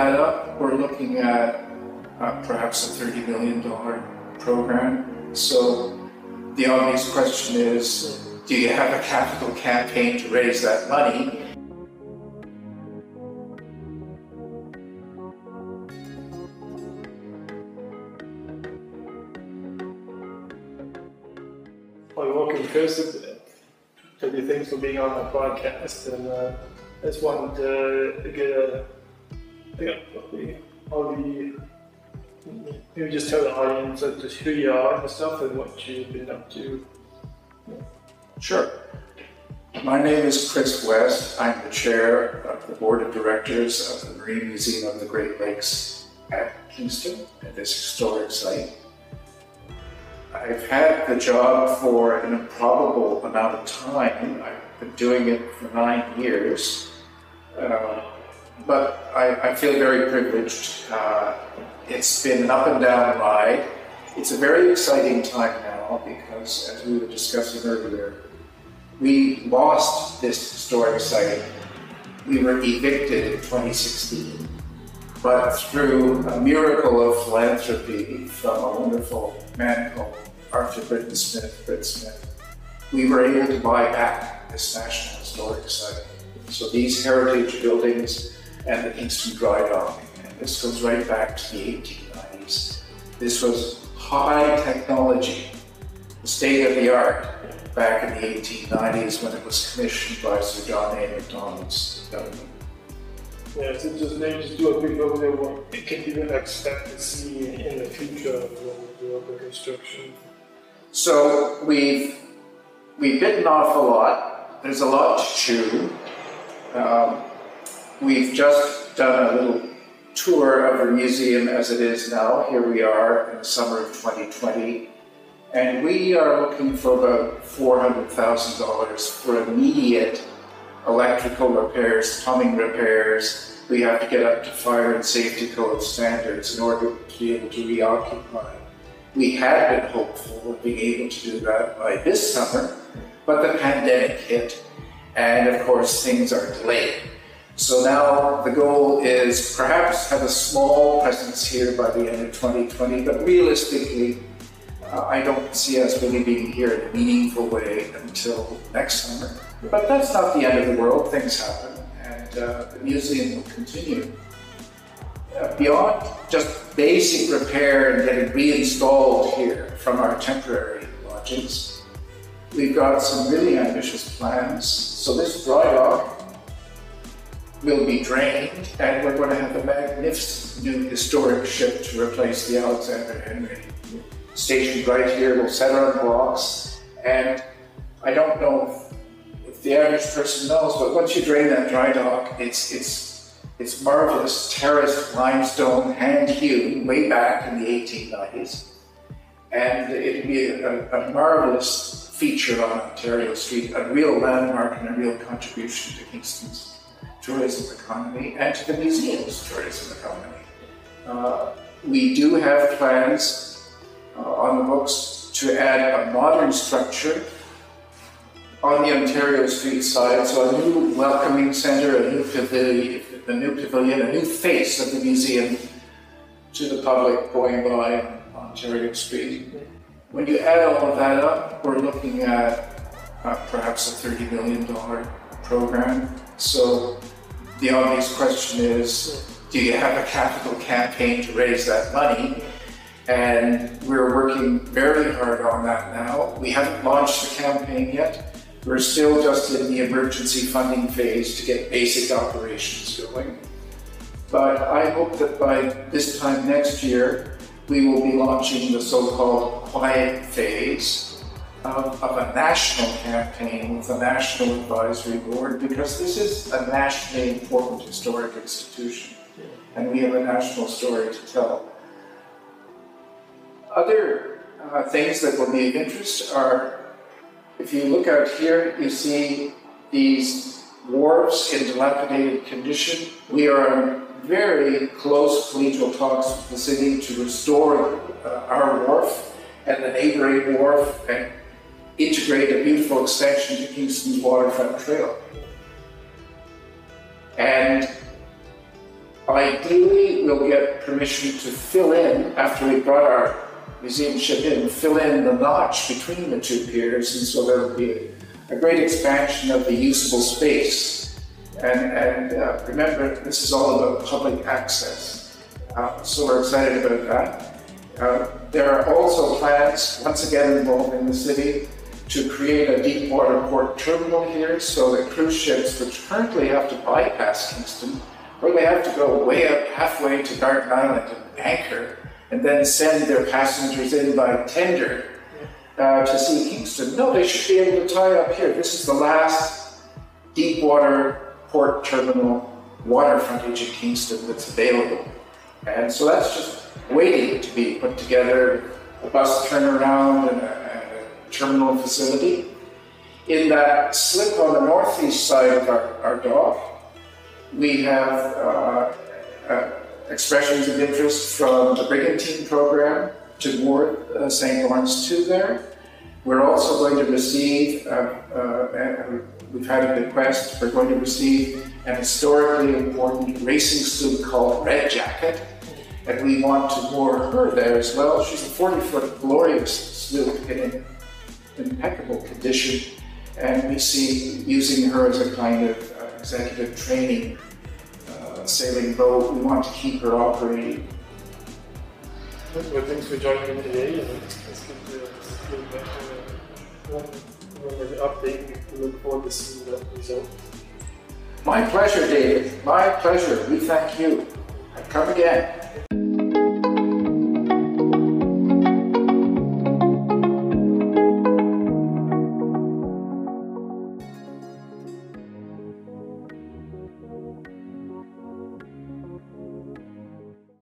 that up, we're looking at uh, perhaps a $30 million program. So the obvious question is, do you have a capital campaign to raise that money? Well, welcome, Chris. Tell you thanks for being on my podcast, and uh, I just wanted to get a, yeah, all the maybe just tell the audience uh, just who you are and stuff and what you've been up to. Sure. My name is Chris West. I'm the chair of the board of directors of the Marine Museum of the Great Lakes at Kingston, at this historic site. I've had the job for an improbable amount of time. I've been doing it for nine years. Uh, but I, I, feel very privileged. Uh, it's been an up and down ride. It's a very exciting time now because, as we were discussing earlier, we lost this historic site. We were evicted in 2016. But through a miracle of philanthropy from a wonderful man called Arthur Britton Smith, Britt Smith, we were able to buy back this National Historic Site. So these heritage buildings and the Kingston Dry Dock, and this goes right back to the 1890s. This was high technology, the state of the art back in the 1890s when it was commissioned by Sir John A. Macdonald's government. Yeah, so just maybe just do a quick overview of what we can even expect to see in the future of the construction. So we've we've bitten off a lot. There's a lot to chew. Um, we've just done a little tour of the museum as it is now. Here we are in the summer of 2020. And we are looking for about $400,000 for immediate electrical repairs, plumbing repairs. We have to get up to fire and safety code standards in order to be able to reoccupy. We had been hopeful of being able to do that by this summer, but the pandemic hit, and of course things are delayed. So now the goal is perhaps have a small presence here by the end of 2020, but realistically, uh, I don't see us really being here in a meaningful way until next summer. But that's not the end of the world, things happen, and uh, the museum will continue. Uh, beyond just basic repair and getting reinstalled here from our temporary lodgings, we've got some really ambitious plans. So this dry dock will be drained, and we're going to have a magnificent new historic ship to replace the Alexander Henry. Stationed right here, we'll set on blocks, and I don't know if, if the average person knows, but once you drain that dry dock, it's it's it's marvelous terraced limestone, hand hewn, way back in the 1890s. And it'd be a, a, marvelous feature on Ontario Street, a real landmark and a real contribution to Kingston's tourism economy and to the museum's tourism economy. Uh, we do have plans uh, on the books to add a modern structure on the Ontario Street side, so a new welcoming centre, a new pavilion, a new pavilion, a new face of the museum to the public going by Ontario Street. When you add all of that up, we're looking at uh, perhaps a $30 million program. So the obvious question is, do you have a capital campaign to raise that money? And we're working very hard on that now. We haven't launched the campaign yet, we're still just in the emergency funding phase to get basic operations going. But I hope that by this time next year, we will be launching the so-called quiet phase of, of, a national campaign with a national advisory board because this is a nationally important historic institution and we have a national story to tell. Other uh, things that will be of interest are if you look out here, you see these wharves in dilapidated condition. We are in very close collegial talks with the city to restore uh, our wharf and the neighboring wharf and integrate a beautiful extension to Kingston's waterfront trail. And Ideally, we'll get permission to fill in, after we brought our museum ship in, fill in the notch between the two piers, and so there'll be a, great expansion of the usable space. And, and uh, remember, this is all about public access. Uh, so we're excited about that. Uh, there are also plans, once again involving the city, to create a deep water port terminal here so that cruise ships, which currently have to bypass Kingston, or they have to go way up halfway to Garden Island and anchor, and then send their passengers in by tender uh, to see Kingston. No, they should be able to tie up here. This is the last deep water port terminal water frontage in Kingston that's available. And so that's just waiting to be put together, a bus turnaround and a, terminal facility. In that slip on the northeast side of our, our dock, we have uh, uh, expressions of interest from the Brigantine program to board uh, St. Lawrence 2 there. We're also going to receive, uh, uh, we've had a request, we're going to receive an historically important racing sloop called Red Jacket, and we want to moor her there as well. She's a 40 foot glorious sloop in impeccable condition, and we see using her as a kind of uh, executive training uh, sailing boat. We want to keep her operating. Well, thanks for joining me today, and let's get the one, one update. We look forward to seeing the result. My pleasure, David. My pleasure. We thank you. I've come again.